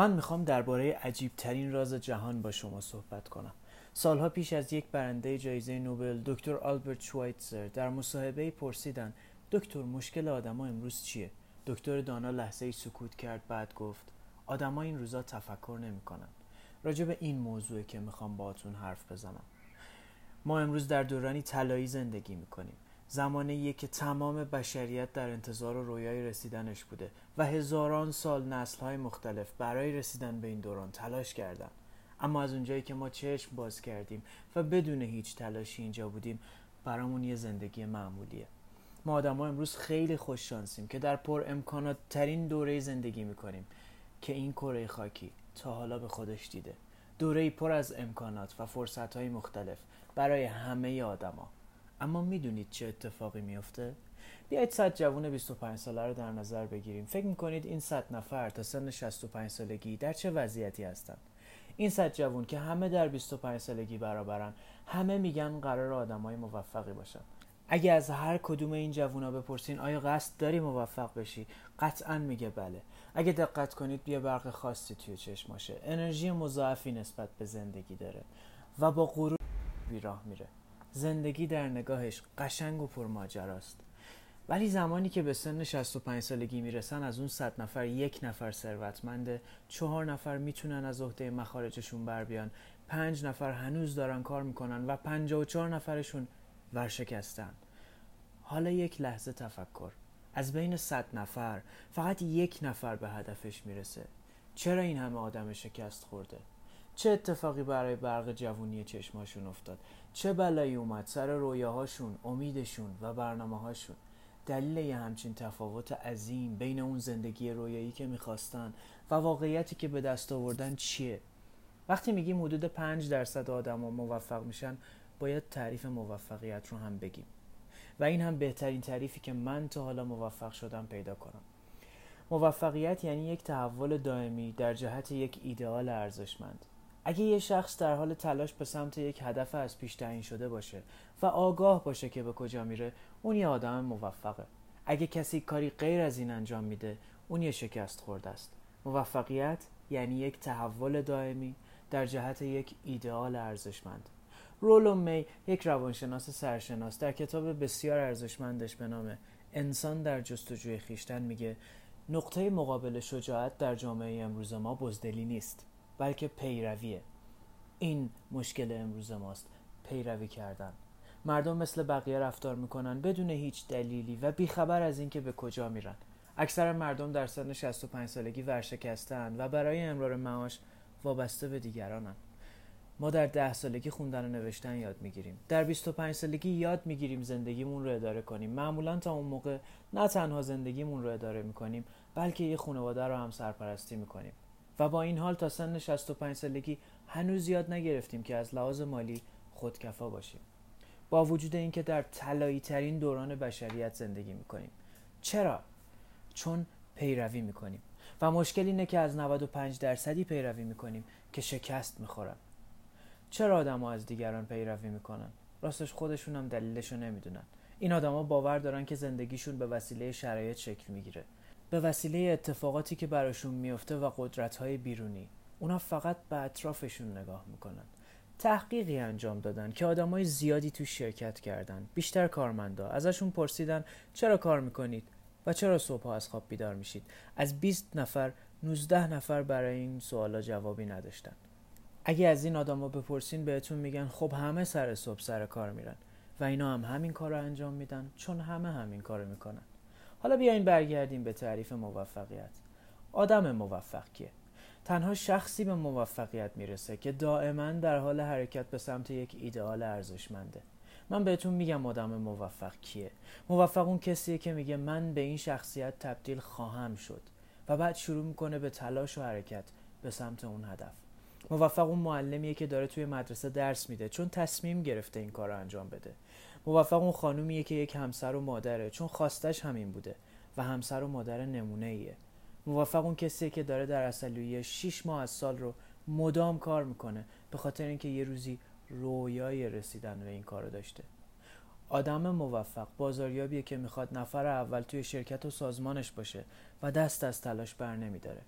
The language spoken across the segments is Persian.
من می‌خوام درباره عجیب ترین راز جهان با شما صحبت کنم. سالها پیش از یک برنده جایزه نوبل دکتر آلبرت شوایتزر در مصاحبه پرسیدن دکتر مشکل آدما امروز چیه؟ دکتر دانا لحظه ای سکوت کرد بعد گفت آدما این روزا تفکر نمی‌کنن. راجع به این موضوع که می‌خوام باهاتون حرف بزنم. ما امروز در دورانی طلایی زندگی می‌کنیم. زمانه که تمام بشریت در انتظار و رویای رسیدنش بوده و هزاران سال نسل های مختلف برای رسیدن به این دوران تلاش کردن. اما از اونجایی که ما چشم باز کردیم و بدون هیچ تلاشی اینجا بودیم برامون یه زندگی معمولیه. ما آدم امروز خیلی خوش شانسیم که در پر امکانات ترین دوره زندگی می‌کنیم که این کره خاکی تا حالا به خودش دیده. دوره پر از امکانات و فرصت های مختلف برای همه آدما اما می‌دونید چه اتفاقی میفته؟ بیایید صد جوون 25 ساله رو در نظر بگیریم. فکر می‌کنید این صد نفر تا سن 65 سالگی در چه وضعیتی هستند؟ این صد جوون که همه در 25 سالگی برابرن همه میگن قرار آدمای موفقی باشن. اگه از هر کدوم این جوونا بپرسین آیا قصد داری موفق بشی؟ قطعا میگه بله. اگه دقت کنید یه برق خاصی توی چشماشه انرژی مضاعفی نسبت به زندگی داره و با غرور بیراه میره. زندگی در نگاهش قشنگ و پرماجراست. ولی زمانی که به سن 65 سالگی می‌رسن از اون 100 نفر یک نفر ثروتمنده چهار نفر می‌تونن از عهده مخارجشون بر بیان پنج نفر هنوز دارن کار می‌کنن و 54 نفرشون ورشکستن. حالا یک لحظه تفکر. از بین 100 نفر فقط یک نفر به هدفش می‌رسه. چرا این همه آدم شکست خورده؟ چه اتفاقی برای برق جوونی چشماشون افتاد؟ چه بلایی اومد سر رویاهاشون امیدشون و برنامه هاشون دلیل یه همچین تفاوت عظیم بین اون زندگی رویایی که می‌خواستن و واقعیتی که به دست آوردن چیه؟ وقتی میگیم حدود 5 درصد آدم موفق میشن باید تعریف موفقیت رو هم بگیم. و این هم بهترین تعریفی که من تا حالا موفق شدم پیدا کنم. موفقیت یعنی یک تحول دائمی در جهت یک ایدئال ارزشمند. اگه یه شخص در حال تلاش به سمت یک هدف از پیش تعیین شده باشه و آگاه باشه که به کجا میره اون یه آدم موفقه. اگه کسی کاری غیر از این انجام میده اون یه شکست خورده است. موفقیت یعنی یک تحول دائمی در جهت یک ایدئال ارزشمند. رولو می یک روانشناس سرشناس در کتاب بسیار ارزشمندش به نام انسان در جستجوی خیشتن میگه نقطه مقابل شجاعت در جامعه امروز ما بزدلی نیست. بلکه پیرویه. این مشکل امروز ماست پیروی کردن. مردم مثل بقیه رفتار می‌کنن بدون هیچ دلیلی و بیخبر از اینکه به کجا میرن. اکثر مردم در سن 65 سالگی ورشکستن و برای امرار معاش وابسته به دیگرانن. ما در ده سالگی خوندن و نوشتن یاد می‌گیریم. در 25 سالگی یاد می‌گیریم زندگیمون رو اداره کنیم. معمولا تا اون موقع نه تنها زندگیمون رو اداره می‌کنیم بلکه یه خانواده رو هم سرپرستی می‌کنیم. و با این حال تا سن 65 سالگی هنوز یاد نگرفتیم که از لحاظ مالی خودکفا باشیم. با وجود اینکه در طلایی ترین دوران بشریت زندگی می‌کنیم. چرا؟ چون پیروی می‌کنیم. و مشکل اینه که از 95 درصدی پیروی می‌کنیم که شکست می‌خورن. چرا آدما از دیگران پیروی می‌کنن؟ راستش خودشون هم دلیلشو نمی‌دونن. این آدما باور دارن که زندگیشون به وسیله شرایط شکل می‌گیره. به وسیله اتفاقاتی که براشون میفته و قدرت‌های بیرونی. اونا فقط به اطرافشون نگاه می‌کنن. تحقیقی انجام دادن که آدمای زیادی تو شرکت کردن. بیشتر کارمندا. ازشون پرسیدن چرا کار می‌کنید و چرا صبح از خواب بیدار میشید؟ از 20 نفر 19 نفر برای این سوالا جوابی نداشتن. اگه از این آدما بپرسین بهتون میگن خب همه سر صبح سر کار میرن. و اینا هم همین کار رو انجام میدن چون همه همین کار می‌کنن. حالا بیاین برگردیم به تعریف موفقیت. آدم موفق کیه تنها شخصی به موفقیت می‌رسه که دائما در حال حرکت به سمت یک ایدئال ارزشمنده. من بهتون میگم آدم موفق کیه موفق اون کسیه که میگه من به این شخصیت تبدیل خواهم شد و بعد شروع می‌کنه به تلاش و حرکت به سمت اون هدف. موفق اون معلمیه که داره توی مدرسه درس میده چون تصمیم گرفته این کار رو انجام بده. موفق اون خانومیه که یک همسر و مادره چون خواستش همین بوده و همسر و مادر نمونه ایه موفق اون کسیه که داره در اصلیه 6 ماه از سال رو مدام کار می‌کنه به خاطر اینکه یه روزی رویای رسیدن به این کارو داشته. آدم موفق بازاریابیه که می‌خواد نفر اول توی شرکت و سازمانش باشه و دست از تلاش بر نمیداره.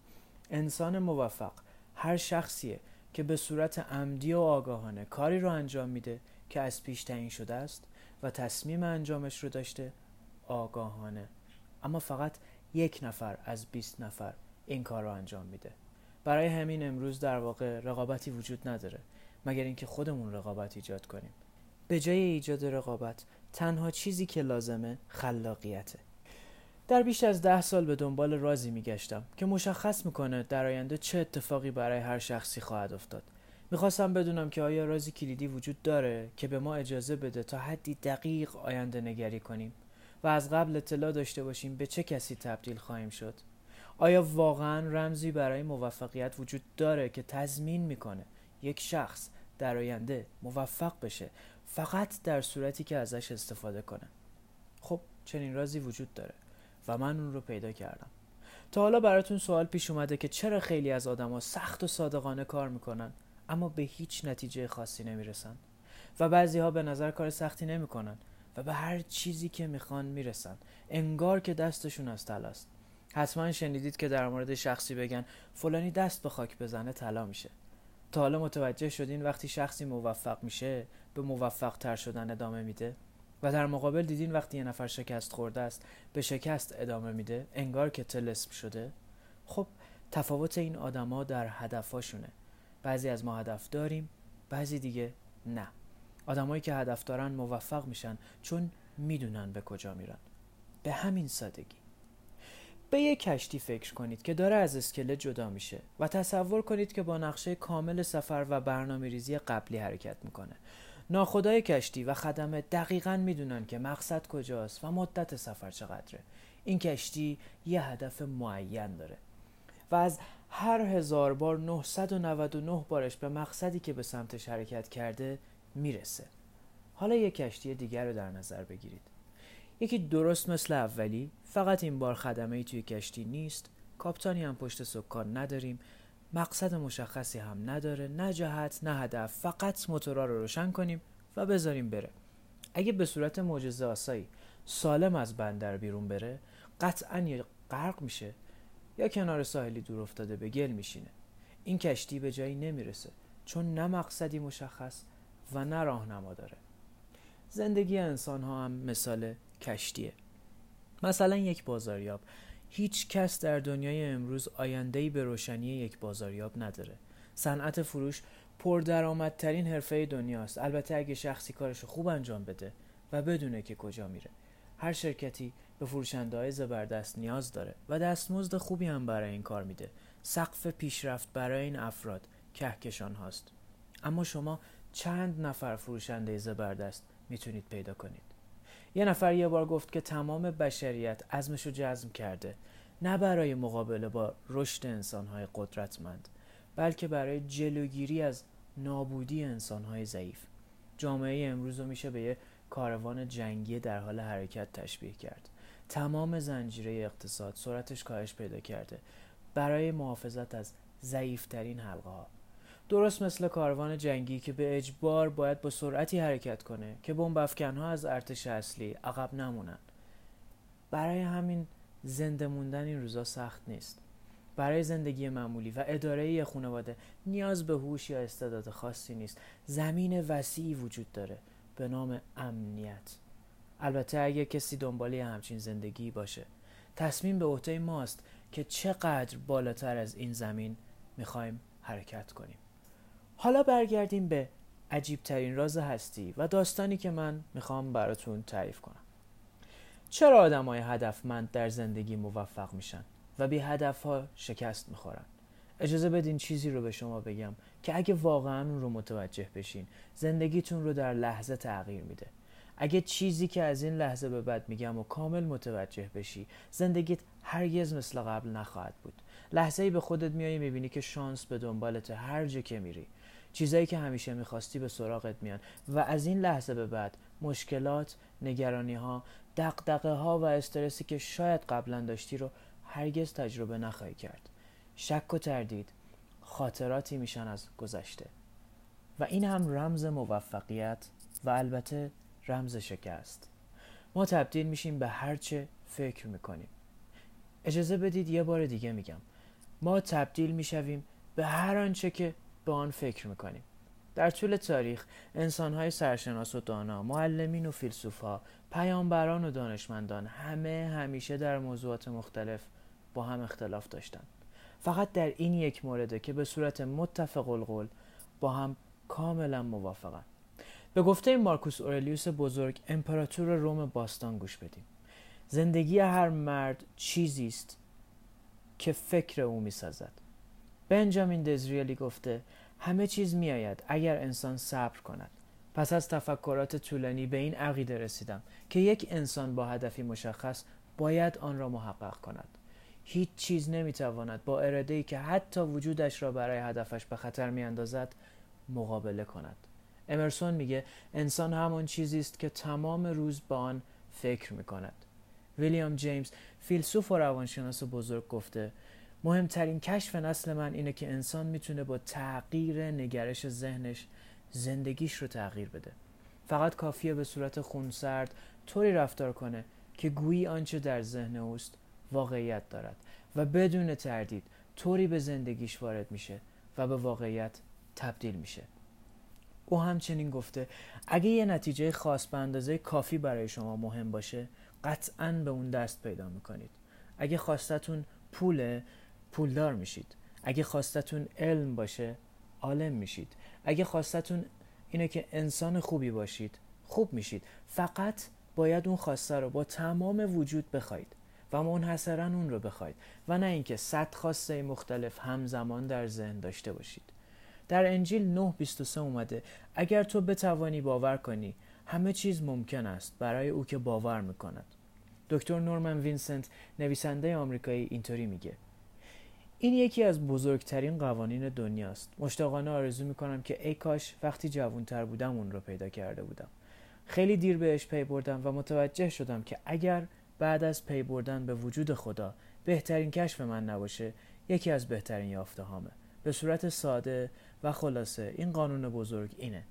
انسان موفق هر شخصیه که به صورت عمدی و آگاهانه کاری رو انجام میده که از پیش تعیین شده است. و تصمیم انجامش رو داشته. آگاهانه. اما فقط یک نفر از 20 نفر این کار رو انجام میده. برای همین امروز در واقع رقابتی وجود نداره مگر اینکه خودمون رقابت ایجاد کنیم. به جای ایجاد رقابت تنها چیزی که لازمه خلاقیته. در بیش از ده سال به دنبال رازی میگشتم که مشخص می‌کنه در آینده چه اتفاقی برای هر شخصی خواهد افتاد. می‌خواستم بدونم که آیا رازی کلیدی وجود داره که به ما اجازه بده تا حدی دقیق آینده نگری کنیم و از قبل اطلاع داشته باشیم به چه کسی تبدیل خواهیم شد. آیا واقعا رمزی برای موفقیت وجود داره که تضمین می‌کنه یک شخص در آینده موفق بشه فقط در صورتی که ازش استفاده کنه؟ خب چنین رازی وجود داره و من اون رو پیدا کردم. تا حالا براتون سوال پیش اومده که چرا خیلی از آدما سخت و صادقانه کار می‌کنن؟ اما به هیچ نتیجه خاصی نمی‌رسن. و بعضی ها به نظر کار سختی نمی‌کنن و به هر چیزی که می‌خوان می‌رسن. انگار که دستشون از تلاست حتما شنیدید که در مورد شخصی بگن فلانی دست به خاک بزنه طلا میشه. تا حالا متوجه شدین وقتی شخصی موفق میشه به موفق تر شدن ادامه میده؟ و در مقابل دیدین وقتی یه نفر شکست خورده است به شکست ادامه میده؟ انگار که تلسم شده؟ خب تفاوت این آدما در هدفاشونه بعضی از ما هدف داریم بعضی دیگه نه. آدمایی که هدف دارن موفق میشن چون می‌دونن به کجا میرن. به همین سادگی. به یک کشتی فکر کنید که داره از اسکله جدا میشه و تصور کنید که با نقشه کامل سفر و برنامه ریزی قبلی حرکت می‌کنه. ناخدای کشتی و خدمه دقیقا می‌دونن که مقصد کجاست و مدت سفر چقدره. این کشتی یه هدف معین داره و از هر هزار بار 999 بارش به مقصدی که به سمتش حرکت کرده می‌رسه. حالا یک کشتی دیگر رو در نظر بگیرید. یکی درست مثل اولی فقط این بار خدمه ای توی کشتی نیست. کاپتانی هم پشت سکان نداریم. مقصد مشخصی هم نداره. نه جهت نه هدف. فقط موتورا رو روشن کنیم و بذاریم بره. اگه به صورت معجزه آسایی سالم از بندر بیرون بره قطعا یا غرق میشه. یا کنار ساحلی دور افتاده به گل میشینه. این کشتی به جایی نمی‌رسه چون نه مقصدی مشخص و نه راهنما داره. زندگی انسان ها هم مثال کشتیه. مثلا یک بازاریاب. هیچ کس در دنیای امروز آیندهی به روشنی یک بازاریاب نداره. صنعت فروش پردرآمدترین حرفه دنیاست. البته اگه شخصی کارش خوب انجام بده و بدونه که کجا میره. هر شرکتی به فروشنده های زبردست نیاز داره و دستمزد خوبی هم برای این کار میده. سقف پیشرفت برای این افراد کهکشان هاست. اما شما چند نفر فروشنده زبردست می‌تونید پیدا کنید؟ یه نفر یه بار گفت که تمام بشریت عزمشو جزم کرده نه برای مقابله با رشد انسانهای قدرتمند بلکه برای جلوگیری از نابودی انسانهای ضعیف. جامعه امروز رو میشه به یه کاروان جنگی در حال حرکت تشبیه کرد. تمام زنجیره اقتصاد سرعتش کاهش پیدا کرده برای محافظت از ضعیفترین حلقه ها درست مثل کاروان جنگی که به اجبار باید با سرعتی حرکت کنه که بمب ها از ارتش اصلی عقب نمونن. برای همین زنده موندن این روزا سخت نیست. برای زندگی معمولی و اداره یه خانواده نیاز به هوش یا استعداد خاصی نیست. زمین وسیعی وجود داره به نام امنیت. البته اگه کسی دنبالی همچین زندگی باشه. تصمیم به عهده ماست که چقدر بالاتر از این زمین می‌خوایم حرکت کنیم. حالا برگردیم به عجیب ترین راز هستی و داستانی که من می‌خوام براتون تعریف کنم. چرا آدم های هدفمند در زندگی موفق میشن و بی هدف ها شکست می‌خورن؟ اجازه بدین چیزی رو به شما بگم که اگه واقعا اون رو متوجه بشین زندگیتون رو در لحظه تغییر میده. اگه چیزی که از این لحظه به بعد میگم و کامل متوجه بشی زندگیت هرگز مثل قبل نخواهد بود. لحظه ای به خودت میایی می‌بینی که شانس به دنبالت هر جا که میری. چیزایی که همیشه می‌خواستی به سراغت میان. و از این لحظه به بعد مشکلات، نگرانی ها، دقدقه ها و استرسی که شاید قبلا داشتی رو هرگز تجربه نخواهی کرد. شک و تردید خاطراتی میشن از گذشته. و این هم رمز موفقیت و البته رمز شکست ما تبدیل میشیم به هرچه فکر می‌کنیم اجازه بدید یه بار دیگه میگم ما تبدیل می‌شویم به هر آنچه که به آن فکر می‌کنیم در طول تاریخ انسانهای سرشناس و دانا، معلمین و فیلسوفها، پیامبران و دانشمندان همه همیشه در موضوعات مختلف با هم اختلاف داشتند. فقط در این یک مورده که به صورت متفق القول با هم کاملا موافقند. به گفته مارکوس اورلیوس بزرگ امپراتور روم باستان گوش بدیم. زندگی هر مرد چیزی است که فکر او می‌سازد. بنجامین دزریالی گفته همه چیز میآید اگر انسان صبر کند پس از تفکرات طولانی به این عقیده رسیدم که یک انسان با هدفی مشخص باید آن را محقق کند هیچ چیز نمی‌تواند با اراده ای که حتی وجودش را برای هدفش به خطر میاندازد مقابله کند امرسون میگه انسان همان چیزی است که تمام روز به آن فکر می‌کند. ویلیام جیمز فیلسوف و روانشناس بزرگ گفته مهمترین کشف نسل من اینه که انسان می‌تونه با تغییر نگرش ذهنش زندگیش رو تغییر بده. فقط کافیه به صورت خونسرد طوری رفتار کنه که گویی آنچه در ذهن اوست واقعیت دارد و بدون تردید طوری به زندگیش وارد میشه و به واقعیت تبدیل میشه. او همچنین گفته اگه یه نتیجه خاص به اندازه کافی برای شما مهم باشه قطعا به اون دست پیدا می‌کنید. اگه خواستتون پوله پولدار میشید. اگه خواستتون علم باشه عالم میشید. اگه خواستتون اینه که انسان خوبی باشید خوب میشید. فقط باید اون خواسته رو با تمام وجود بخواید و منحصرا اون رو بخواید و نه اینکه صد خواسته مختلف همزمان در ذهن داشته باشید. در انجیل 9:23 اومده. اگر تو بتوانی باور کنی همه چیز ممکن است برای او که باور می‌کند. دکتر نورمن وینسنت نویسنده آمریکایی اینطوری میگه. این یکی از بزرگترین قوانین دنیاست. مشتاقانه آرزو می‌کنم که ای کاش وقتی جوانتر بودم اون رو پیدا کرده بودم. خیلی دیر بهش پی بردم و متوجه شدم که اگر بعد از پی بردن به وجود خدا بهترین کشف من نباشه یکی از بهترین یافته هامه به صورت ساده و خلاصه این قانون بزرگ اینه.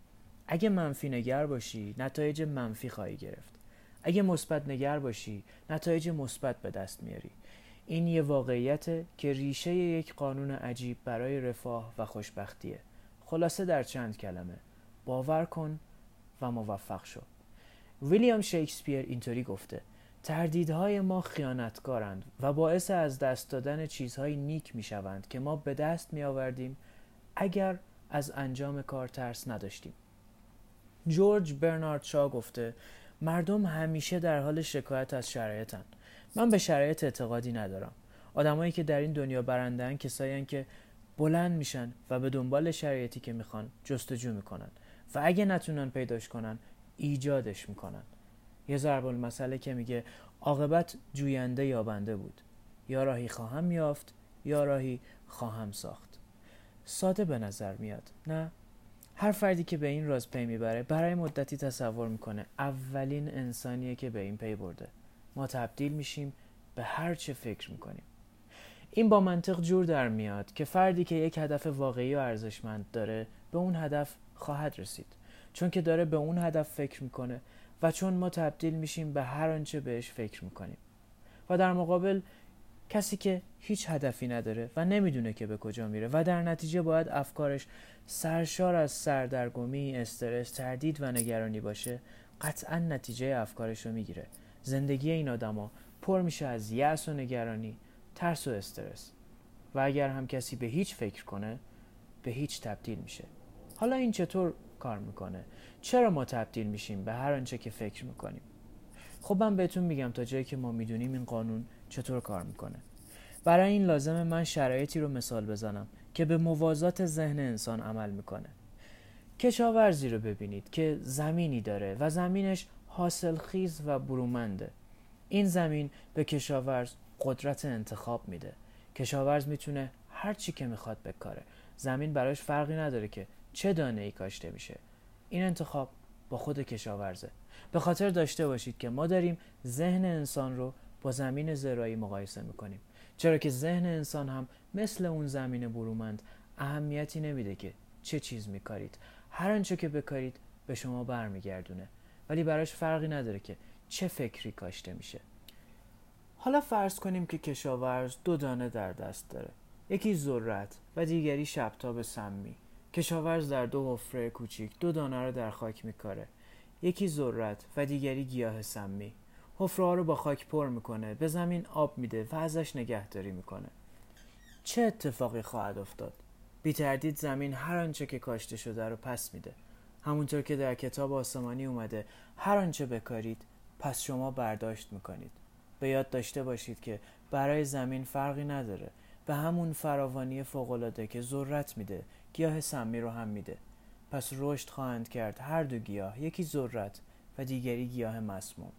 اگه منفی نگر باشی نتایج منفی خواهی گرفت. اگه مثبت نگر باشی نتایج مثبت به دست میاری. این یه واقعیت که ریشه یک قانون عجیب برای رفاه و خوشبختیه. خلاصه در چند کلمه. باور کن و موفق شو. ویلیام شکسپیر اینطوری گفته تردیدهای ما خیانتکارند و باعث از دست دادن چیزهای نیک می شوند که ما به دست می آوردیم اگر از انجام کار ترس نداشتیم. جورج برنارد شا گفته مردم همیشه در حال شکایت از شرایطند من به شرایط اعتقادی ندارم. آدمایی که در این دنیا برندن کسایی که بلند میشن و به دنبال شرایطی که می‌خوان جستجو می‌کنن و اگه نتونن پیداش کنن ایجادش می‌کنن. یه ضرب المثله که میگه عاقبت جوینده یابنده بود. یا راهی خواهم یافت یا راهی خواهم ساخت. ساده به نظر میاد نه؟ هر فردی که به این راز پی می‌بره برای مدتی تصور می‌کنه اولین انسانیه که به این پی برده. ما تبدیل میشیم به هر چه فکر می‌کنیم. این با منطق جور در میاد که فردی که یک هدف واقعی و ارزشمند داره به اون هدف خواهد رسید. چون که داره به اون هدف فکر می‌کنه و چون ما تبدیل میشیم به هر آنچه بهش فکر می‌کنیم. و در مقابل کسی که هیچ هدفی نداره و نمی‌دونه که به کجا میره و در نتیجه باید افکارش سرشار از سردرگمی، استرس، تردید و نگرانی باشه قطعا نتیجه افکارش رو می‌گیره. زندگی این آدما پر میشه از یأس و نگرانی ترس و استرس. و اگر هم کسی به هیچ فکر کنه به هیچ تبدیل میشه. حالا این چطور کار می‌کنه؟ چرا ما تبدیل میشیم به هر آنچه که فکر می‌کنیم؟ خب من بهتون میگم تا جایی که ما می‌دونیم این قانون چطور کار می‌کنه. برای این لازمه من شرایطی رو مثال بزنم که به موازات ذهن انسان عمل می‌کنه. کشاورزی رو ببینید که زمینی داره و زمینش حاصلخیز و برومنده. این زمین به کشاورز قدرت انتخاب میده. کشاورز می‌تونه هر چی که می‌خواد بکاره. زمین براش فرقی نداره که چه دانه ای کاشته میشه. این انتخاب با خود کشاورزه. به خاطر داشته باشید که ما داریم ذهن انسان رو با زمین زرایی مقایسه می‌کنیم. چرا که ذهن انسان هم مثل اون زمین برومند اهمیتی نمیده که چه چیز میکارید. هر آنچه که بکارید به شما برمیگردونه. ولی براش فرقی نداره که چه فکری کاشته میشه. حالا فرض کنیم که کشاورز دو دانه در دست داره. یکی ذرت و دیگری شبتاب سمی. کشاورز در دو حفره کوچیک دو دانه رو در خاک میکاره. یکی ذرت و دیگری گیاه سمی. حفره رو با خاک پر می‌کنه به زمین آب میده و ازش نگهداری می‌کنه. چه اتفاقی خواهد افتاد؟ بی تردید زمین هر آنچه که کاشته شده رو پس میده. همونطور که در کتاب آسمانی اومده هر آنچه بکارید پس شما برداشت می‌کنید. به یاد داشته باشید که برای زمین فرقی نداره به همون فراوانی فوقالعاده که ذرت میده گیاه سمی رو هم میده. پس رشد خواهند کرد هر دو گیاه یکی ذرت و دیگری گیاه مسموم.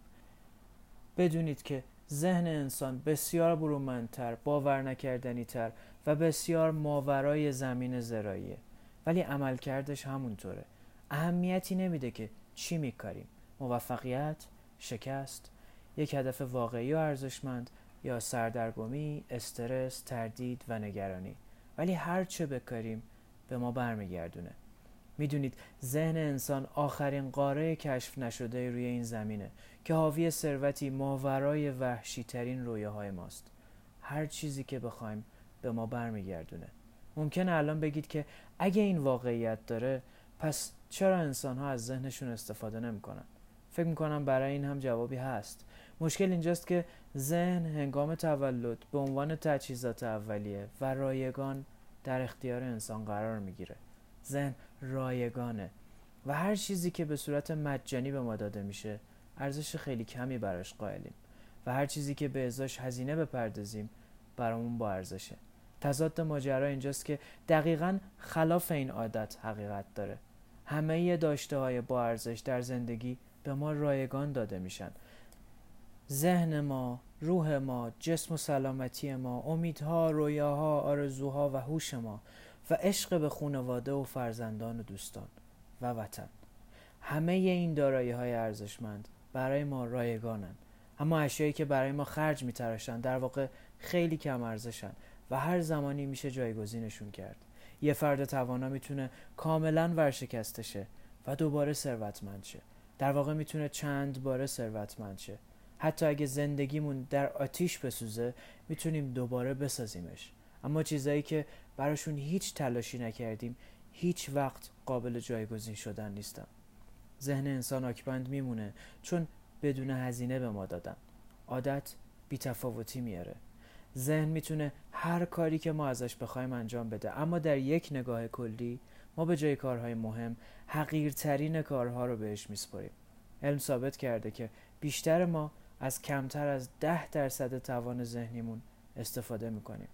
بدونید که ذهن انسان بسیار برومندتر باور نکردنی تر و بسیار ماورای زمین زراییه ولی عملکردش همونطوره. اهمیتی نمیده که چی میکاریم. موفقیت شکست یک هدف واقعی و ارزشمند یا سردرگمی استرس تردید و نگرانی. ولی هر چه بکاریم به ما برمیگردونه. می‌دونید ذهن انسان آخرین قاره کشف نشده روی این زمینه که حاوی ثروتی ماورای وحشی ترین رویاهای ماست. هر چیزی که بخوایم به ما برمیگردونه. ممکنه الان بگید که اگه این واقعیت داره پس چرا انسان ها از ذهنشون استفاده نمی‌کنن؟ فکر می‌کنم برای این هم جوابی هست. مشکل اینجاست که ذهن هنگام تولد به عنوان تجهیزات اولیه و رایگان در اختیار انسان قرار می‌گیره. ذهن رایگانه. و هر چیزی که به صورت مجانی به ما داده میشه ارزش خیلی کمی براش قائلیم. و هر چیزی که به ازاش هزینه بپردازیم برامون با ارزشه. تضاد ماجرا اینجاست که دقیقا خلاف این عادت حقیقت داره. همه داشته های با ارزش در زندگی به ما رایگان داده میشن. ذهن ما، روح ما، جسم و سلامتی ما، امیدها، رویاها، آرزوها و هوش ما و عشق به خانواده و فرزندان و دوستان و وطن. همه این دارایی های ارزشمند برای ما رایگانن. اما اشیایی که برای ما خرج میتراشن در واقع خیلی کم ارزشن و هر زمانی میشه جایگزینشون کرد. یه فرد توانا می‌تونه کاملا ورشکسته شه و دوباره ثروتمند شه. در واقع می‌تونه چند باره ثروتمند شه. حتی اگه زندگیمون در آتیش بسوزه می‌تونیم دوباره بسازیمش. اما چیزایی که براشون هیچ تلاشی نکردیم. هیچ وقت قابل جایگزین شدن نیستن ذهن انسان آکبند میمونه چون بدون هزینه به ما دادن. عادت بیتفاوتی میاره ذهن می‌تونه هر کاری که ما ازش بخوایم انجام بده. اما در یک نگاه کلی ما به جای کارهای مهم حقیرترین کارها رو بهش میسپریم. علم ثابت کرده که بیشتر ما از کمتر از ده درصد توان ذهنیمون استفاده می‌کنیم.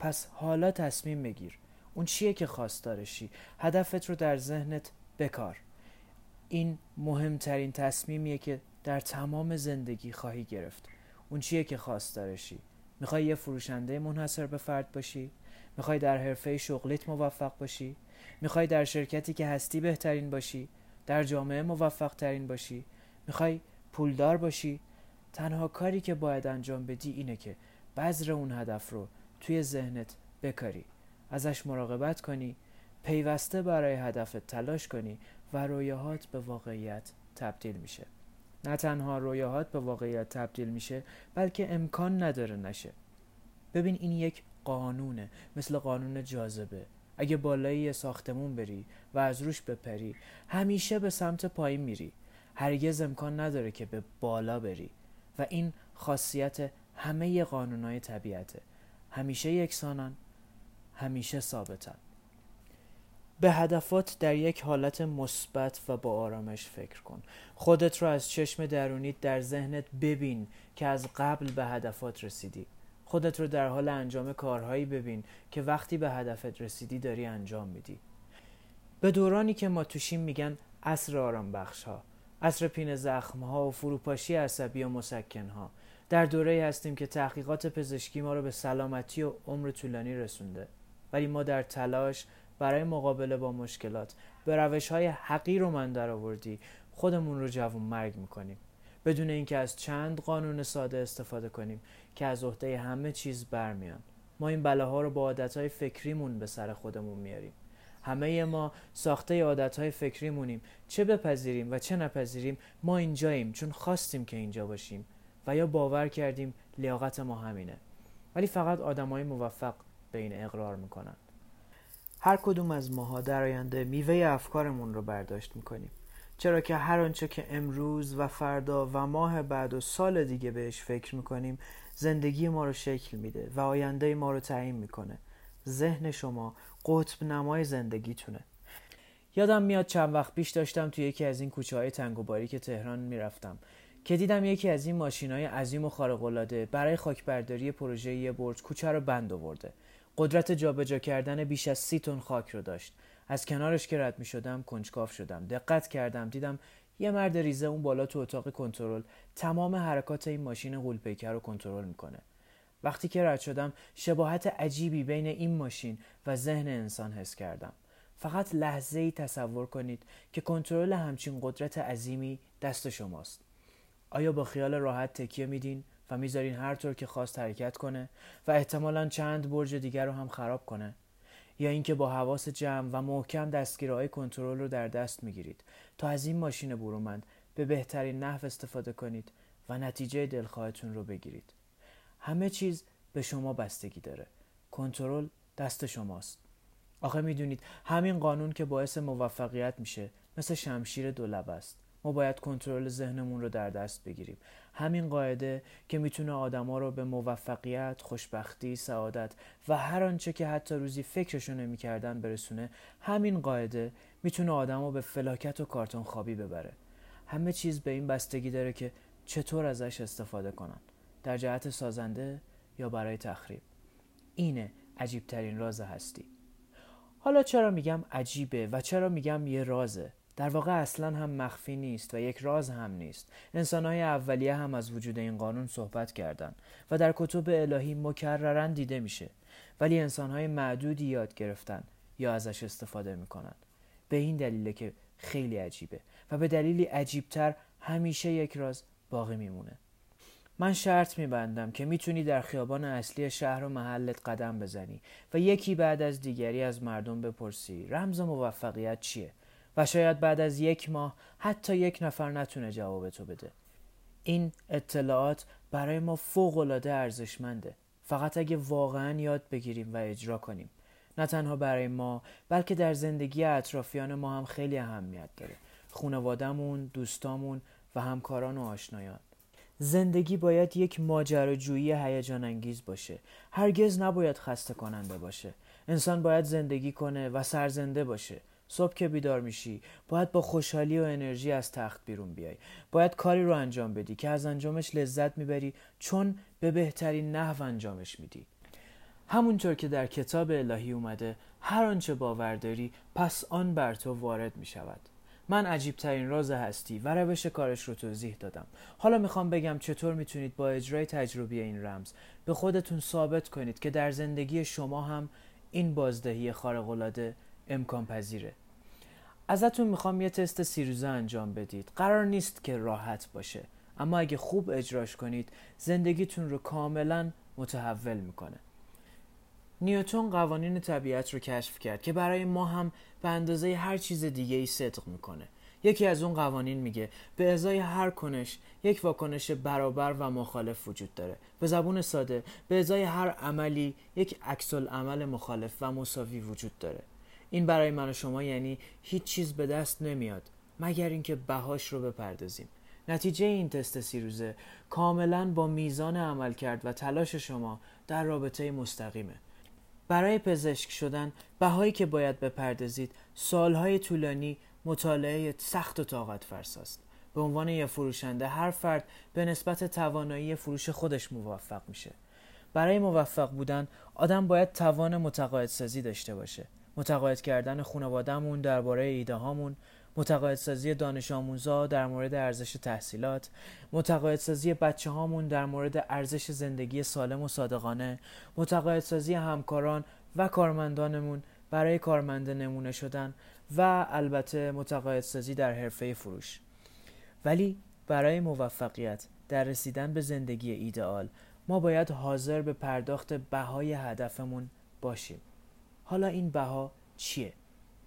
پس حالا تصمیم بگیر اون چیه که خواست دارشی هدفت رو در ذهنت بکار. این مهمترین تصمیمیه که در تمام زندگی خواهی گرفت. اون چیه که خواست دارشی می‌خوای یه فروشنده منحصر به فرد باشی؟ می‌خوای در حرفه شغلیت موفق باشی؟ می‌خوای در شرکتی که هستی بهترین باشی؟ در جامعه موفق ترین باشی؟ می‌خوای پولدار باشی؟ تنها کاری که باید انجام بدی اینه که بذر اون هدف رو توی ذهنت بکاری. ازش مراقبت کنی پیوسته برای هدفت تلاش کنی و رویاهات به واقعیت تبدیل میشه. نه تنها رویاهات به واقعیت تبدیل میشه بلکه امکان نداره نشه. ببین این یک قانونه مثل قانون جاذبه. اگه بالای یه ساختمون بری و از روش بپری همیشه به سمت پایین میری. هرگز امکان نداره که به بالا بری. و این خاصیت همه قانونهای طبیعته. همیشه یکسانن همیشه ثابتن. به هدفات در یک حالت مثبت و با آرامش فکر کن. خودت رو از چشم درونیت در ذهنت ببین که از قبل به هدفات رسیدی. خودت رو در حال انجام کارهایی ببین که وقتی به هدفت رسیدی داری انجام میدی. به دورانی که ما توشیم میگن اصر آرام بخش ها اصر پین زخم ها و فروپاشی عصبی و مسکن ها در دوره هستیم که تحقیقات پزشکی ما رو به سلامتی و عمر طولانی رسونده. ولی ما در تلاش برای مقابله با مشکلات به روش های حقیر رو من در آوردی خودمون رو جوون مرگ می‌کنیم. بدون اینکه از چند قانون ساده استفاده کنیم که از عهده همه چیز برمیان. ما این بلاها رو با عادتهای فکریمون به سر خودمون میاریم. همه ما ساخته عادتهای فکریمونیم. چه بپذیریم و چه نپذیریم ما اینجاییم چون خواستیم که اینجا باشیم. و یا باور کردیم لیاقت ما همینه. ولی فقط آدمای موفق به این اقرار می‌کنند هر کدوم از ماها در آینده میوه افکارمون رو برداشت می‌کنیم. چرا که هر آنچه که امروز و فردا و ماه بعد و سال دیگه بهش فکر می‌کنیم زندگی ما رو شکل میده و آینده ما رو تعیین می‌کنه. ذهن شما قطب نمای زندگیتونه. یادم میاد چند وقت پیش داشتم توی یکی از این کوچه های تنگ و باریک تهران می‌رفتم. که دیدم یکی از این ماشین های عظیم و خارق برای خاکبرداری پروژه یه برج کوچه رو بند آورده. قدرت جابجا کردن بیش از سی تن خاک رو داشت. از کنارش که رد می شدم کنجکاف شدم. دقت کردم دیدم یه مرد ریزه اون بالا تو اتاق کنترل تمام حرکات این ماشین غولپیکر رو کنترل می‌کنه. وقتی که رد شدم شباهت عجیبی بین این ماشین و ذهن انسان حس کردم. فقط لحظه ای تصور کنید که کنترل همچین قدرت عظیمی دست شماست. آیا با خیال راحت تکیه میدین و می‌ذارین هر طور که خواست حرکت کنه و احتمالا چند برج دیگر رو هم خراب کنه؟ یا اینکه با حواس جمع و محکم دستگیرهای کنترل رو در دست می‌گیرید تا از این ماشین برومند به بهترین نحو استفاده کنید و نتیجه دلخواهتون رو بگیرید. همه چیز به شما بستگی داره. کنترل دست شماست. آخه می‌دونید همین قانون که باعث موفقیت میشه مثل شمشیر دولب است. ما باید کنترل ذهنمون رو در دست بگیریم. همین قاعده که می‌تونه آدما رو به موفقیت، خوشبختی، سعادت و هر آنچه که حتی روزی فکرشو نمی‌کردن برسونه همین قاعده می‌تونه آدما به فلاکت و کارتون خوابی ببره. همه چیز به این بستگی داره که چطور ازش استفاده کنن. در جهت سازنده یا برای تخریب. اینه عجیبترین راز هستی. حالا چرا میگم عجیبه و چرا میگم یه رازه؟ در واقع اصلا هم مخفی نیست و یک راز هم نیست. انسانهای اولیه هم از وجود این قانون صحبت کردند و در کتب الهی مکررن دیده میشه. ولی انسانهای معدودی یاد گرفتن یا ازش استفاده می‌کنن. به این دلیله که خیلی عجیبه و به دلیلی عجیبتر همیشه یک راز باقی میمونه. من شرط میبندم که می‌تونی در خیابان اصلی شهر و محلت قدم بزنی و یکی بعد از دیگری از مردم بپرسی رمز موفقیت چیه؟ شاید بعد از یک ماه حتی یک نفر نتونه جواب تو بده. این اطلاعات برای ما فوق العاده ارزشمنده. فقط اگه واقعا یاد بگیریم و اجرا کنیم. نه تنها برای ما بلکه در زندگی اطرافیان ما هم خیلی اهمیت داره. خونوادمون، دوستامون و همکاران و آشنایان. زندگی باید یک ماجراجویی هیجان انگیز باشه. هرگز نباید خسته کننده باشه. انسان باید زندگی کنه و سرزنده باشه. صبح که بیدار میشی باید با خوشحالی و انرژی از تخت بیرون بیای. باید کاری رو انجام بدی که از انجامش لذت می‌بری چون به بهترین نحو انجامش میدی. همونطور که در کتاب الهی اومده هر آنچه باور داری پس آن بر تو وارد می شود من عجیب ترین راز هستی و روش کارش رو توضیح دادم. حالا می‌خوام بگم چطور می‌تونید با اجرای تجربی این رمز به خودتون ثابت کنید که در زندگی شما هم این بازدهی خارق‌العاده امکان پذیره ازتون می‌خوام یه تست سیروزه انجام بدید. قرار نیست که راحت باشه. اما اگه خوب اجراش کنید زندگیتون رو کاملا متحول می‌کنه. نیوتون قوانین طبیعت رو کشف کرد که برای ما هم به اندازه هر چیز دیگه ای صدق می‌کنه. یکی از اون قوانین میگه به ازای هر کنش یک واکنش برابر و مخالف وجود داره. به زبون ساده به ازای هر عملی یک عکس عمل مخالف و مساوی وجود داره. این برای من و شما یعنی هیچ چیز به دست نمیاد مگر اینکه بهاش رو بپردازیم. نتیجه این تست سیروزه کاملا با میزان عمل کرد و تلاش شما در رابطه مستقیمه. برای پزشک شدن بهایی که باید بپردازید سالهای طولانی مطالعه سخت و طاقت فرساست. به عنوان یه فروشنده هر فرد به نسبت توانایی فروش خودش موفق میشه. برای موفق بودن آدم باید توان متقاعدسازی داشته باشه. متقاعد کردن خانوادهمون درباره ایده هامون متقاعدسازی دانش آموزا در مورد ارزش تحصیلات متقاعدسازی بچه هامون در مورد ارزش زندگی سالم و صادقانه متقاعدسازی همکاران و کارمندانمون برای کارمنده نمونه شدن و البته متقاعدسازی در حرفه فروش. ولی برای موفقیت در رسیدن به زندگی ایدئال ما باید حاضر به پرداخت بهای هدفمون باشیم. حالا این بها چیه؟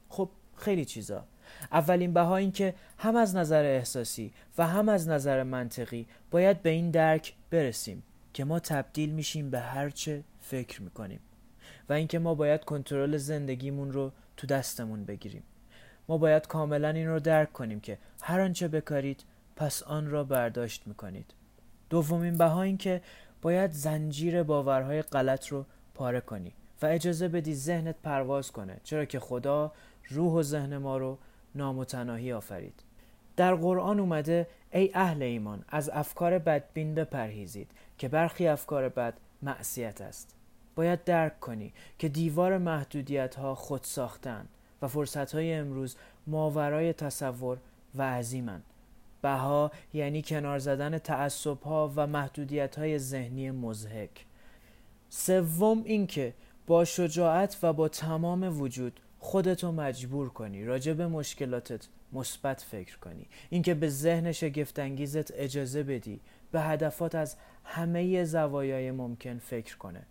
خب خیلی چیزا. اولین بها این که هم از نظر احساسی و هم از نظر منطقی باید به این درک برسیم که ما تبدیل میشیم به هرچه فکر می‌کنیم و اینکه ما باید کنترل زندگیمون رو تو دستمون بگیریم. ما باید کاملا این رو درک کنیم که هر آنچه بکارید پس آن را برداشت می‌کنید. دومین بها این که باید زنجیر باورهای غلط رو پاره کنی. و اجازه بدی ذهنت پرواز کنه چرا که خدا روح و ذهن ما رو نامتناهی آفرید. در قرآن اومده ای اهل ایمان از افکار بدبین بپرهیزید که برخی افکار بد معصیت است. باید درک کنی که دیوار محدودیت ها خود ساختن و فرصت های امروز ماورای تصور و عظیمن بها یعنی کنار زدن تعصب ها و محدودیت های ذهنی مزهک سوم اینکه با شجاعت و با تمام وجود خودتو مجبور کنی راجع به مشکلاتت مثبت فکر کنی. اینکه به ذهن شگفتانگیزت اجازه بدی به هدفات از همه زوایای ممکن فکر کنه.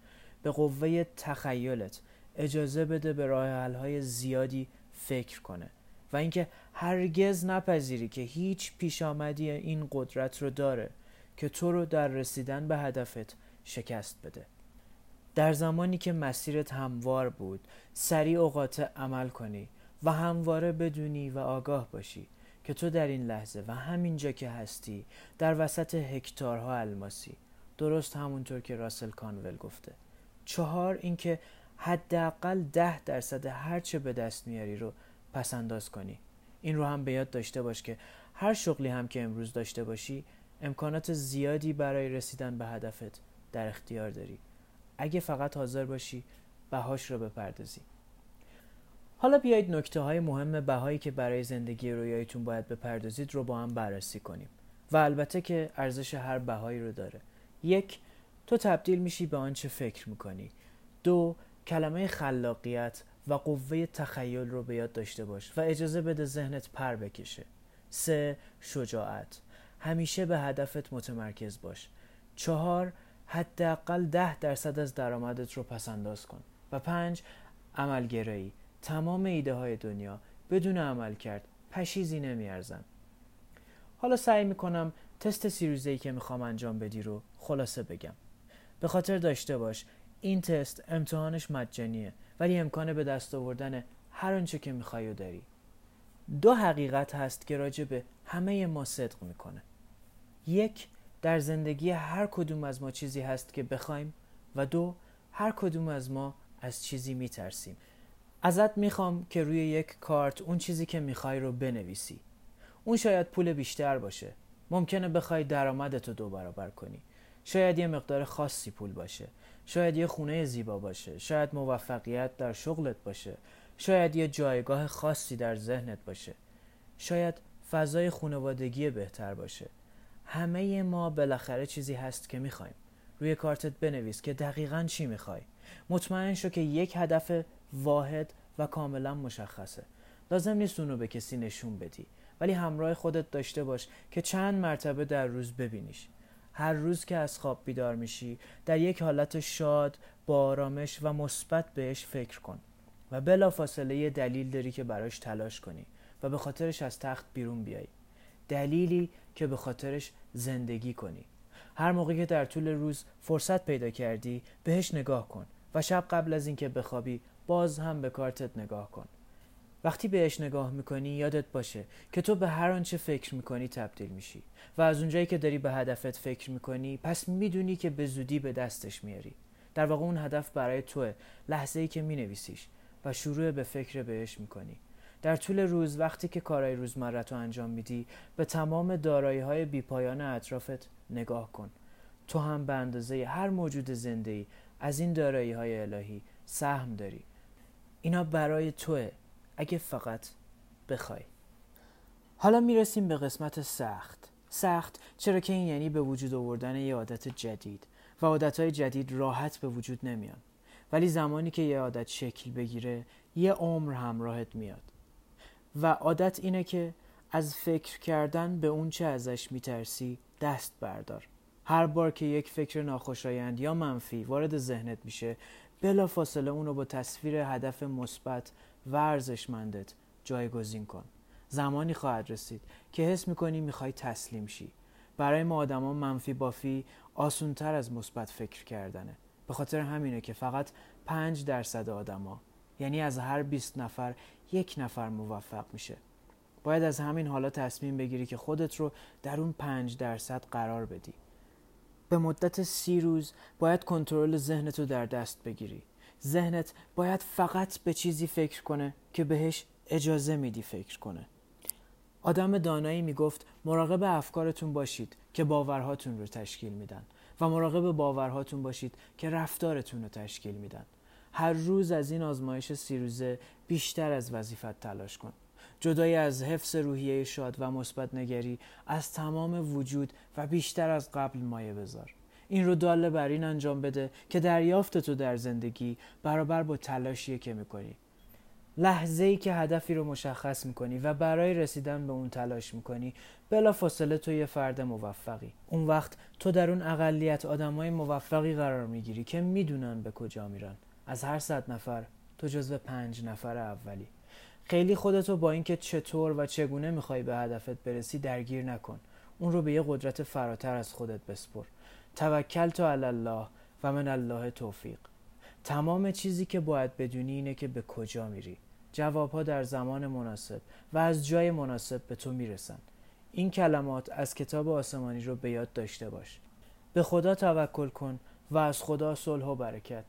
به قوه تخیلت اجازه بده به راه های زیادی فکر کنه. و اینکه هرگز نپذیری که هیچ پیش آمدی این قدرت رو داره که تو رو در رسیدن به هدفت شکست بده. در زمانی که مسیرت هموار بود سریع اوقات عمل کنی و همواره بدونی و آگاه باشی که تو در این لحظه و همینجا که هستی در وسط هکتارها الماسی. درست همونطور که راسل کانول گفته. چهار اینکه حداقل ده درصد هرچه به دست میاری رو پس انداز کنی. این رو هم به یاد داشته باش که هر شغلی هم که امروز داشته باشی امکانات زیادی برای رسیدن به هدفت در اختیار داری. اگه فقط حاضر باشی بهاش رو بپردازی. حالا بیایید نکته های مهم بهایی که برای زندگی رویایتون باید بپردازید رو با هم بررسی کنیم و البته که ارزش هر بهایی رو داره. یک تو تبدیل میشی به آنچه فکر می‌کنی. دو کلمه خلاقیت و قوه تخیل رو به یاد داشته باش و اجازه بده ذهنت پر بکشه. سه شجاعت. همیشه به هدفت متمرکز باش. چهار حداقل ده درصد از درآمدت رو پس انداز کن. و پنج عملگرایی. تمام ایده های دنیا بدون عمل کرد. پشیزی نمیارزن. حالا سعی می‌کنم تست سیروزه ای که می‌خوام انجام بدی رو خلاصه بگم. به خاطر داشته باش این تست امتحانش مجانیه ولی امکان به دست آوردن هر آنچه که می‌خوای و داری. دو حقیقت هست که راجع به همه ما صدق می‌کنه. یک در زندگی هر کدوم از ما چیزی هست که بخوایم و دو هر کدوم از ما از چیزی میترسیم. ازت می‌خوام که روی یک کارت اون چیزی که می‌خوای رو بنویسی. اون شاید پول بیشتر باشه. ممکنه بخوای درآمدتو دو برابر کنی. شاید یه مقدار خاصی پول باشه. شاید یه خونه زیبا باشه. شاید موفقیت در شغلت باشه. شاید یه جایگاه خاصی در ذهنت باشه. شاید فضای خانوادگی بهتر باشه. همه ما بالاخره چیزی هست که می‌خوایم. روی کارتت بنویس که دقیقا چی می‌خوای. مطمئن شو که یک هدف واحد و کاملا مشخصه. لازم نیست اونو به کسی نشون بدی. ولی همراه خودت داشته باش که چند مرتبه در روز ببینیش. هر روز که از خواب بیدار میشی در یک حالت شاد با آرامش و مثبت بهش فکر کن. و بلا فاصله یه دلیل داری که براش تلاش کنی و به خاطرش از تخت بیرون بیای. دلیلی که به خاطرش زندگی کنی. هر موقع که در طول روز فرصت پیدا کردی بهش نگاه کن و شب قبل از اینکه بخوابی باز هم به کارتت نگاه کن. وقتی بهش نگاه می‌کنی یادت باشه که تو به هر آنچه فکر می‌کنی تبدیل میشی و از اونجایی که داری به هدفت فکر می‌کنی پس می‌دونی که به زودی به دستش میاری در واقع اون هدف برای توه لحظه ای که مینویسیش و شروع به فکر بهش می‌کنی. در طول روز وقتی که کارهای روزمره تو انجام میدی به تمام دارایی های بیپایان اطرافت نگاه کن. تو هم به اندازه هر موجود زنده از این دارایی های الهی سهم داری. اینا برای توه اگه فقط بخوای. حالا می‌رسیم به قسمت سخت. سخت چرا که این یعنی به وجود آوردن یه عادت جدید و عادتهای جدید راحت به وجود نمیان. ولی زمانی که یه عادت شکل بگیره یه عمر همراهت میاد. و عادت اینه که از فکر کردن به اون چه ازش میترسی دست بردار. هر بار که یک فکر ناخوشایند یا منفی وارد ذهنت میشه بلا فاصله اونو با تصویر هدف مثبت و ارزشمندت جایگزین کن. زمانی خواهد رسید که حس می‌کنی می‌خوای تسلیم شی. برای ما آدما منفی بافی آسونتر از مثبت فکر کردنه. به خاطر همینه که فقط پنج درصد آدما یعنی از هر 20 نفر یک نفر موفق میشه. باید از همین حالا تصمیم بگیری که خودت رو در اون پنج درصد قرار بدی. به مدت سی روز باید کنترل ذهنت رو در دست بگیری. ذهنت باید فقط به چیزی فکر کنه که بهش اجازه میدی فکر کنه. آدم دانایی می‌گفت مراقب افکارتون باشید که باورهاتون رو تشکیل میدن و مراقب باورهاتون باشید که رفتارتون رو تشکیل میدن. هر روز از این آزمایش سی روزه بیشتر از وظیفت تلاش کن. جدای از حفظ روحیه شاد و مثبت نگری از تمام وجود و بیشتر از قبل مایه بذار. این رو داله بر این انجام بده که دریافت تو در زندگی برابر با تلاشیه که می‌کنی. لحظه ای که هدفی رو مشخص می‌کنی و برای رسیدن به اون تلاش می‌کنی بلا فاصله تو یه فرد موفقی. اون وقت تو در اون اقلیت آدمای موفقی قرار می‌گیری که می‌دونن به کجا میرن. از هر صد نفر تو جزو پنج نفر اولی. خیلی خودتو با اینکه چطور و چگونه می‌خوای به هدفت برسی درگیر نکن. اون رو به یه قدرت فراتر از خودت بسپر. توکل تو الله و من الله توفیق. تمام چیزی که باید بدونی اینه که به کجا میری. جوابها در زمان مناسب و از جای مناسب به تو می‌رسن. این کلمات از کتاب آسمانی رو به یاد داشته باش. به خدا توکل کن و از خدا صلح و برکت.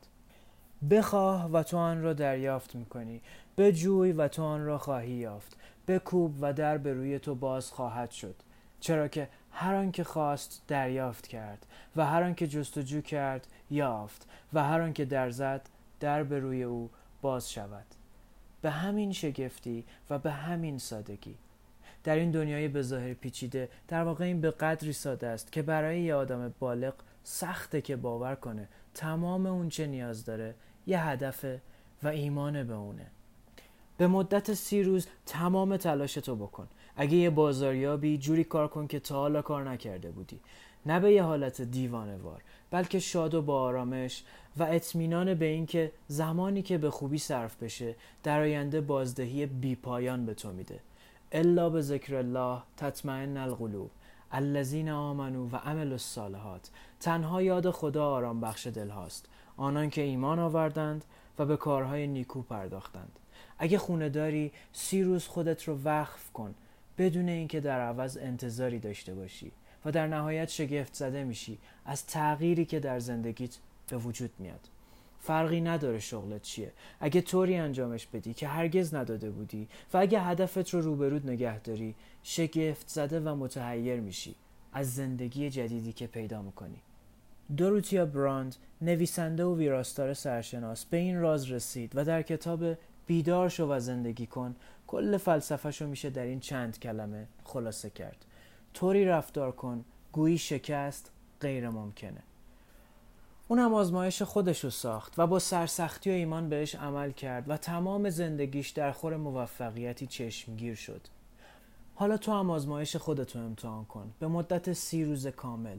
بخواه و تو آن را دریافت می‌کنی. بجوی و تو آن را خواهی یافت. بکوب و در به روی تو باز خواهد شد. چرا که هر آنکه خواست دریافت کرد و هر آنکه جستجو کرد یافت و هر آنکه در زد در به روی او باز شود. به همین شگفتی و به همین سادگی. در این دنیای بظاهر پیچیده در واقع این به قدری ساده است که برای یه آدم بالغ سخته که باور کنه تمام اون چه نیاز داره یه هدفه و ایمان به اونه. به مدت سی روز تمام تلاشتو بکن. اگه یه بازاریابی جوری کار کن که تا حالا کار نکرده بودی. نه به یه حالت دیوانه وار بلکه شاد و با آرامش و اطمینان به اینکه زمانی که به خوبی صرف بشه در آینده بازدهی بیپایان به تو میده. الا به ذکر الله تطمئن القلوب. الذین آمنو و عمل الصالحات. تنها یاد خدا آرام بخش دل هاست. آنان که ایمان آوردند و به کارهای نیکو پرداختند. اگه خونه داری سی روز خودت رو وقف کن بدون اینکه در عوض انتظاری داشته باشی و در نهایت شگفت زده میشی از تغییری که در زندگیت به وجود میاد. فرقی نداره شغلت چیه. اگه طوری انجامش بدی که هرگز نداده بودی و اگه هدفت رو روبرود نگه داری شگفت زده و متحیر میشی از زندگی جدیدی که پیدا می‌کنی. دروتیا براند نویسنده و ویراستار سرشناس. به این راز رسید و در کتاب بیدار شو و زندگی کن. کل فلسفهش رو میشه در این چند کلمه خلاصه کرد. طوری رفتار کن گویی شکست غیر ممکنه. اون هم آزمایش خودش رو ساخت و با سرسختی و ایمان بهش عمل کرد و تمام زندگیش در خور موفقیتی چشمگیر شد. حالا تو هم آزمایش خودتو امتحان کن. به مدت سی روز کامل.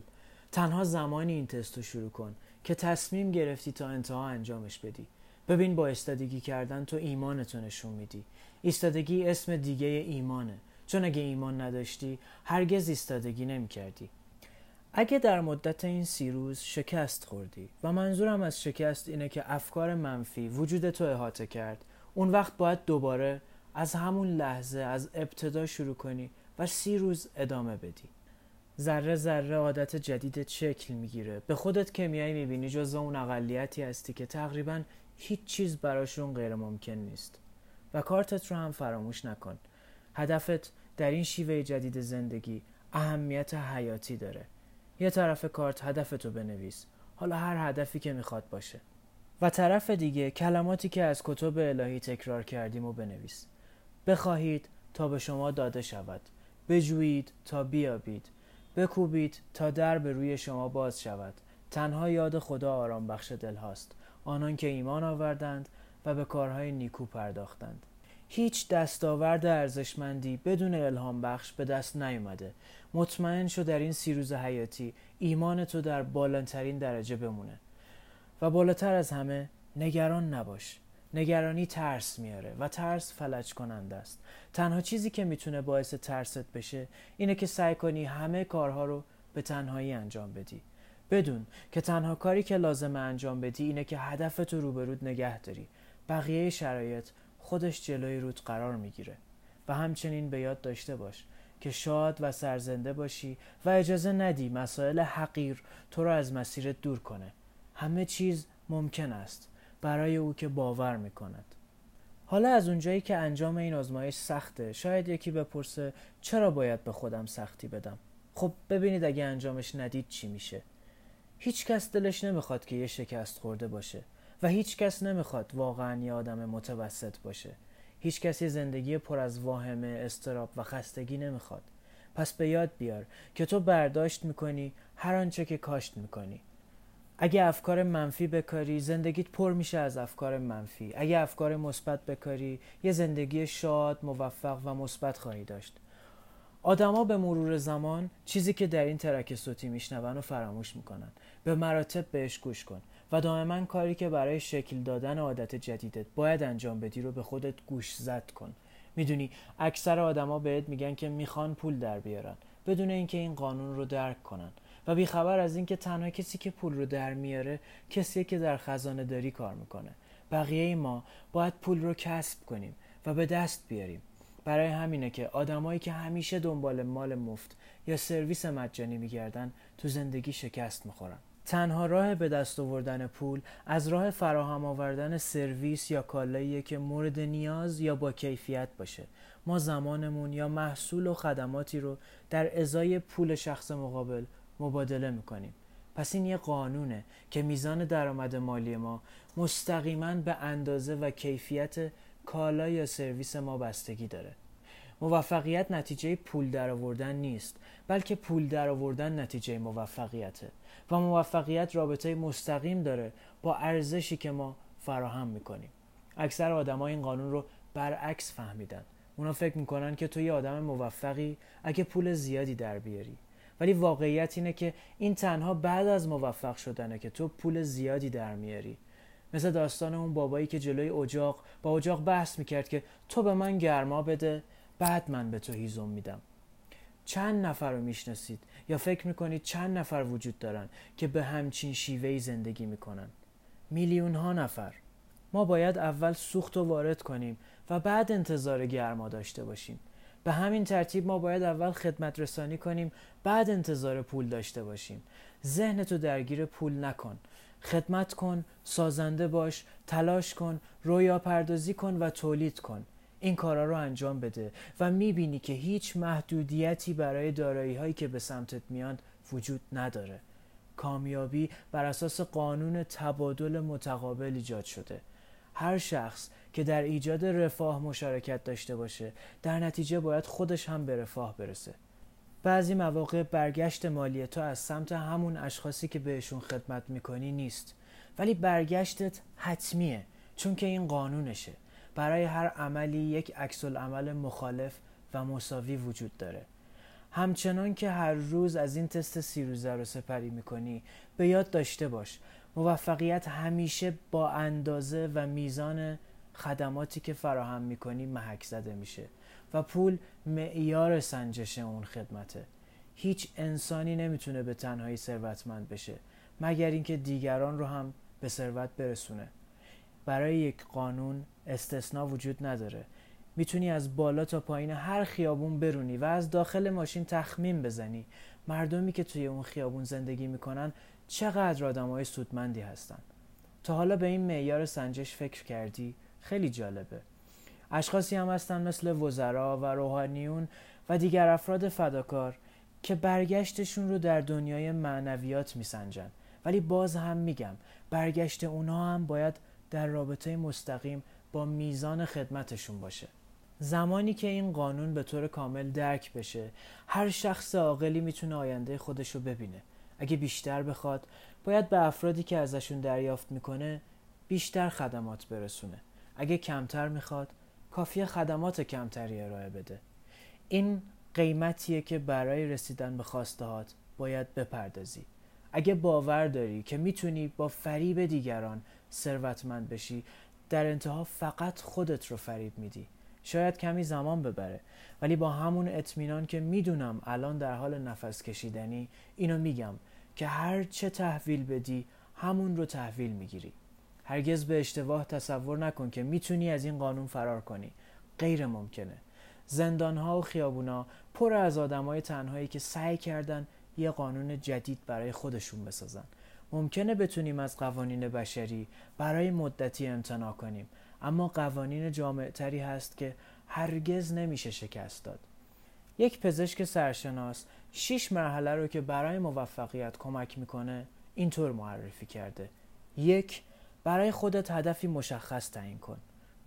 تنها زمانی این تست رو شروع کن که تصمیم گرفتی تا انتها انجامش بدی. ببین با استادگی کردن تو ایمانتو نشون میدی. ایستادگی اسم دیگه ایمانه. چون اگه ایمان نداشتی هرگز ایستادگی نمی کردی. اگه در مدت این سی روز شکست خوردی و منظورم از شکست اینه که افکار منفی وجود تو احاطه کرد اون وقت باید دوباره از همون لحظه از ابتدا شروع کنی و سی روز ادامه بدی. ذره ذره عادت جدید شکل می‌گیره. به خودت که میای می‌بینی جز اون اقلیتی هستی که تقریبا هیچ چیز براشون غیر ممکن نیست. و کارتت رو هم فراموش نکن. هدفت در این شیوه جدید زندگی اهمیت حیاتی داره. یه طرف کارت هدفتو بنویس. حالا هر هدفی که می‌خواد باشه. و طرف دیگه کلماتی که از کتب الهی تکرار کردیم و بنویس. بخواهید تا به شما داده شود. بجویید تا بیابید. بکوبید تا در به روی شما باز شود. تنها یاد خدا آرام بخش دل هاست. آنان که ایمان آوردند و به کارهای نیکو پرداختند. هیچ دستاورد ارزشمندی بدون الهام بخش به دست نیومده. مطمئن شو در این سی روز حیاتی ایمان تو در بالاترین درجه بمونه. و بالاتر از همه نگران نباش. نگرانی ترس میاره و ترس فلج کننده است. تنها چیزی که می‌تونه باعث ترست بشه اینه که سعی کنی همه کارها رو به تنهایی انجام بدی. بدون که تنها کاری که لازم انجام بدی اینه که هدفت رو روبرود نگه داری. بقیه شرایط خودش جلوی رود قرار می‌گیره. و همچنین به یاد داشته باش که شاد و سرزنده باشی و اجازه ندی مسائل حقیر تو را از مسیرت دور کنه. همه چیز ممکن است. برای او که باور می‌کند. حالا از اونجایی که انجام این آزمایش سخته شاید یکی بپرسه چرا باید به خودم سختی بدم؟ خب ببینید اگه انجامش ندید چی میشه. هیچ کس دلش نمی‌خواد که یه شکست خورده باشه و هیچ کس نمی‌خواد واقعا یه آدم متوسط باشه. هیچ کسی زندگی پر از واهمه استراب و خستگی نمی‌خواد. پس به یاد بیار که تو برداشت می‌کنی هر آنچه که کاشت می‌کنی. اگه افکار منفی بکاری زندگیت پر میشه از افکار منفی. اگه افکار مثبت بکاری یه زندگی شاد موفق و مثبت خواهی داشت. آدما به مرور زمان چیزی که در این ترک صوتی میشنون و فراموش می‌کنن. به مراتب بهش گوش کن و دائما کاری که برای شکل دادن عادت جدیدت باید انجام بدی رو به خودت گوش زد کن. می‌دونی اکثر آدما بهت میگن که می‌خوان پول در بیارن بدون اینکه این قانون رو درک کنن. و بیخبر از اینکه تنها کسی که پول رو در میاره کسیه که در خزانه داری کار می‌کنه. بقیه ما باید پول رو کسب کنیم و به دست بیاریم. برای همینه که آدمایی که همیشه دنبال مال مفت یا سرویس مجانی میگردن تو زندگی شکست می‌خورن. تنها راه به دست آوردن پول از راه فراهم آوردن سرویس یا کالاییه که مورد نیاز یا با کیفیت باشه. ما زمانمون یا محصول و خدماتی رو در ازای پول شخص مقابل مبادله می‌کنیم. پس این یه قانونه که میزان درآمد مالی ما مستقیما به اندازه و کیفیت کالا یا سرویس ما بستگی داره. موفقیت نتیجه پول درآوردن نیست بلکه پول درآوردن نتیجه موفقیته و موفقیت رابطه مستقیم داره با ارزشی که ما فراهم می‌کنیم. اکثر آدمای این قانون رو برعکس فهمیدن. اونا فکر می‌کنن که تو یه آدم موفقی اگه پول زیادی در بیاری. ولی واقعیت اینه که این تنها بعد از موفق شدنه که تو پول زیادی در میاری. مثل داستان اون بابایی که جلوی اجاق با اجاق بحث می‌کرد که تو به من گرما بده بعد من به تو هیزم میدم. چند نفر رو می‌شناسید یا فکر می‌کنید چند نفر وجود دارن که به همچین شیوهی زندگی می‌کنن؟ میلیون ها نفر. ما باید اول سوخت و وارد کنیم و بعد انتظار گرما داشته باشیم. به همین ترتیب ما باید اول خدمت رسانی کنیم بعد انتظار پول داشته باشیم. ذهن تو درگیر پول نکن. خدمت کن سازنده باش تلاش کن رویا پردازی کن و تولید کن. این کارا رو انجام بده و می‌بینی که هیچ محدودیتی برای دارایی هایی که به سمتت میان وجود نداره. کامیابی بر اساس قانون تبادل متقابل ایجاد شده. هر شخص که در ایجاد رفاه مشارکت داشته باشه. در نتیجه باید خودش هم به رفاه برسه. بعضی مواقع برگشت مالی تو از سمت همون اشخاصی که بهشون خدمت می‌کنی نیست. ولی برگشتت حتمیه چون که این قانونشه. برای هر عملی یک عکس عمل مخالف و مساوی وجود داره. همچنان که هر روز از این تست سیروزه رو سپری می‌کنی به یاد داشته باش. موفقیت همیشه با اندازه و میزان خدماتی که فراهم می‌کنی محک زده میشه و پول معیار سنجش اون خدمته. هیچ انسانی نمی‌تونه به تنهایی ثروتمند بشه مگر اینکه دیگران رو هم به ثروت برسونه. برای یک قانون استثنا وجود نداره. می‌تونی از بالا تا پایین هر خیابون برونی و از داخل ماشین تخمین بزنی. مردمی که توی اون خیابون زندگی می‌کنن چقدر آدمای سودمندی هستن؟ تا حالا به این معیار سنجش فکر کردی؟ خیلی جالبه. اشخاصی هم هستن مثل وزرا و روحانیون و دیگر افراد فداکار که برگشتشون رو در دنیای معنویات میسنجن. ولی باز هم میگم برگشت اونها هم باید در رابطه مستقیم با میزان خدمتشون باشه. زمانی که این قانون به طور کامل درک بشه هر شخص عاقلی می‌تونه آینده خودش رو ببینه. اگه بیشتر بخواد باید به افرادی که ازشون دریافت می‌کنه بیشتر خدمات برسونه. اگه کمتر می‌خواد کافی خدمات کمتری ارائه بده. این قیمتیه که برای رسیدن به خواستهات باید بپردازی. اگه باور داری که می‌تونی با فریب دیگران ثروتمند بشی در انتها فقط خودت رو فریب میدی. شاید کمی زمان ببره ولی با همون اطمینان که می‌دونم الان در حال نفس کشیدنی اینو میگم که هر چه تحویل بدی همون رو تحویل می‌گیری. هرگز به اشتباه تصور نکن که می‌تونی از این قانون فرار کنی. غیر ممکنه. زندانها و خیابونا پر از آدمای تنهایی که سعی کردن یه قانون جدید برای خودشون بسازن. ممکنه بتونیم از قوانین بشری برای مدتی امتناع کنیم اما قوانین جامع تری هست که هرگز نمیشه شکست داد. یک پزشک سرشناس شیش مرحله رو که برای موفقیت کمک می‌کنه اینطور معرفی کرده. یک برای خودت هدفی مشخص تعیین کن.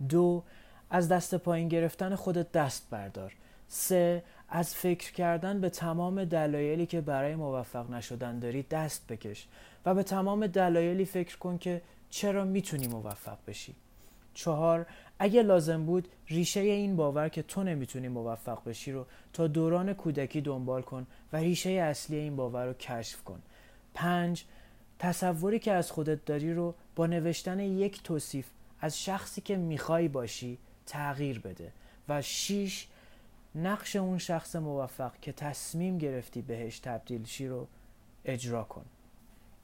دو از دست پایین گرفتن خودت دست بردار. سه از فکر کردن به تمام دلایلی که برای موفق نشدن داری دست بکش و به تمام دلایلی فکر کن که چرا می‌تونی موفق بشی. چهار اگه لازم بود ریشه این باور که تو نمی‌تونی موفق بشی رو تا دوران کودکی دنبال کن و ریشه اصلی این باور رو کشف کن. پنج تصوری که از خودت داری رو با نوشتن یک توصیف از شخصی که می‌خوای باشی تغییر بده و شیش نقش اون شخص موفق که تصمیم گرفتی بهش تبدیل شی رو اجرا کن.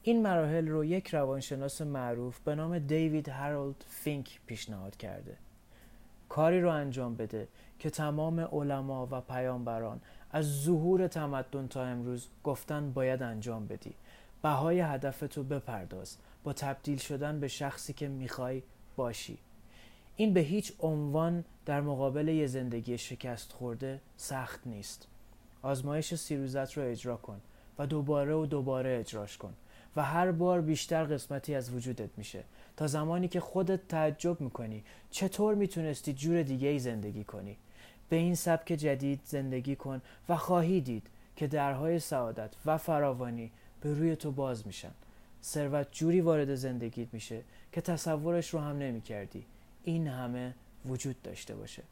این مراحل رو یک روانشناس معروف به نام دیوید هارولد فینک پیشنهاد کرده. کاری رو انجام بده که تمام علما و پیامبران از ظهور تمدن تا امروز گفتن باید انجام بدی. بهای هدفتو بپرداز. با تبدیل شدن به شخصی که می‌خوای باشی. این به هیچ عنوان در مقابل یه زندگی شکست خورده سخت نیست. آزمایش سیروزت رو اجرا کن و دوباره و دوباره اجراش کن و هر بار بیشتر قسمتی از وجودت میشه. تا زمانی که خودت تعجب می‌کنی چطور می‌تونستی جور دیگه ای زندگی کنی. به این سبک جدید زندگی کن و خواهی دید که درهای سعادت و فراوانی به روی تو باز میشن. ثروت جوری وارد زندگیت میشه که تصورش رو هم نمی‌کردی. این همه وجود داشته باشه.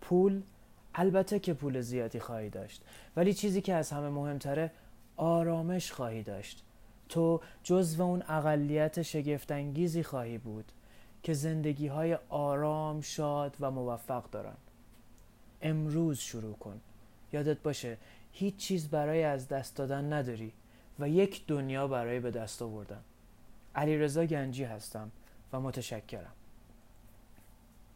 پول البته که پول زیادی خواهی داشت ولی چیزی که از همه مهمتره آرامش خواهی داشت. تو جزو اون اقلیت شگفتانگیزی خواهی بود که زندگی های آرام شاد و موفق دارن. امروز شروع کن. یادت باشه هیچ چیز برای از دست دادن نداری. و یک دنیا برای به دست آوردن. علی رضا گنجی هستم و متشکرم.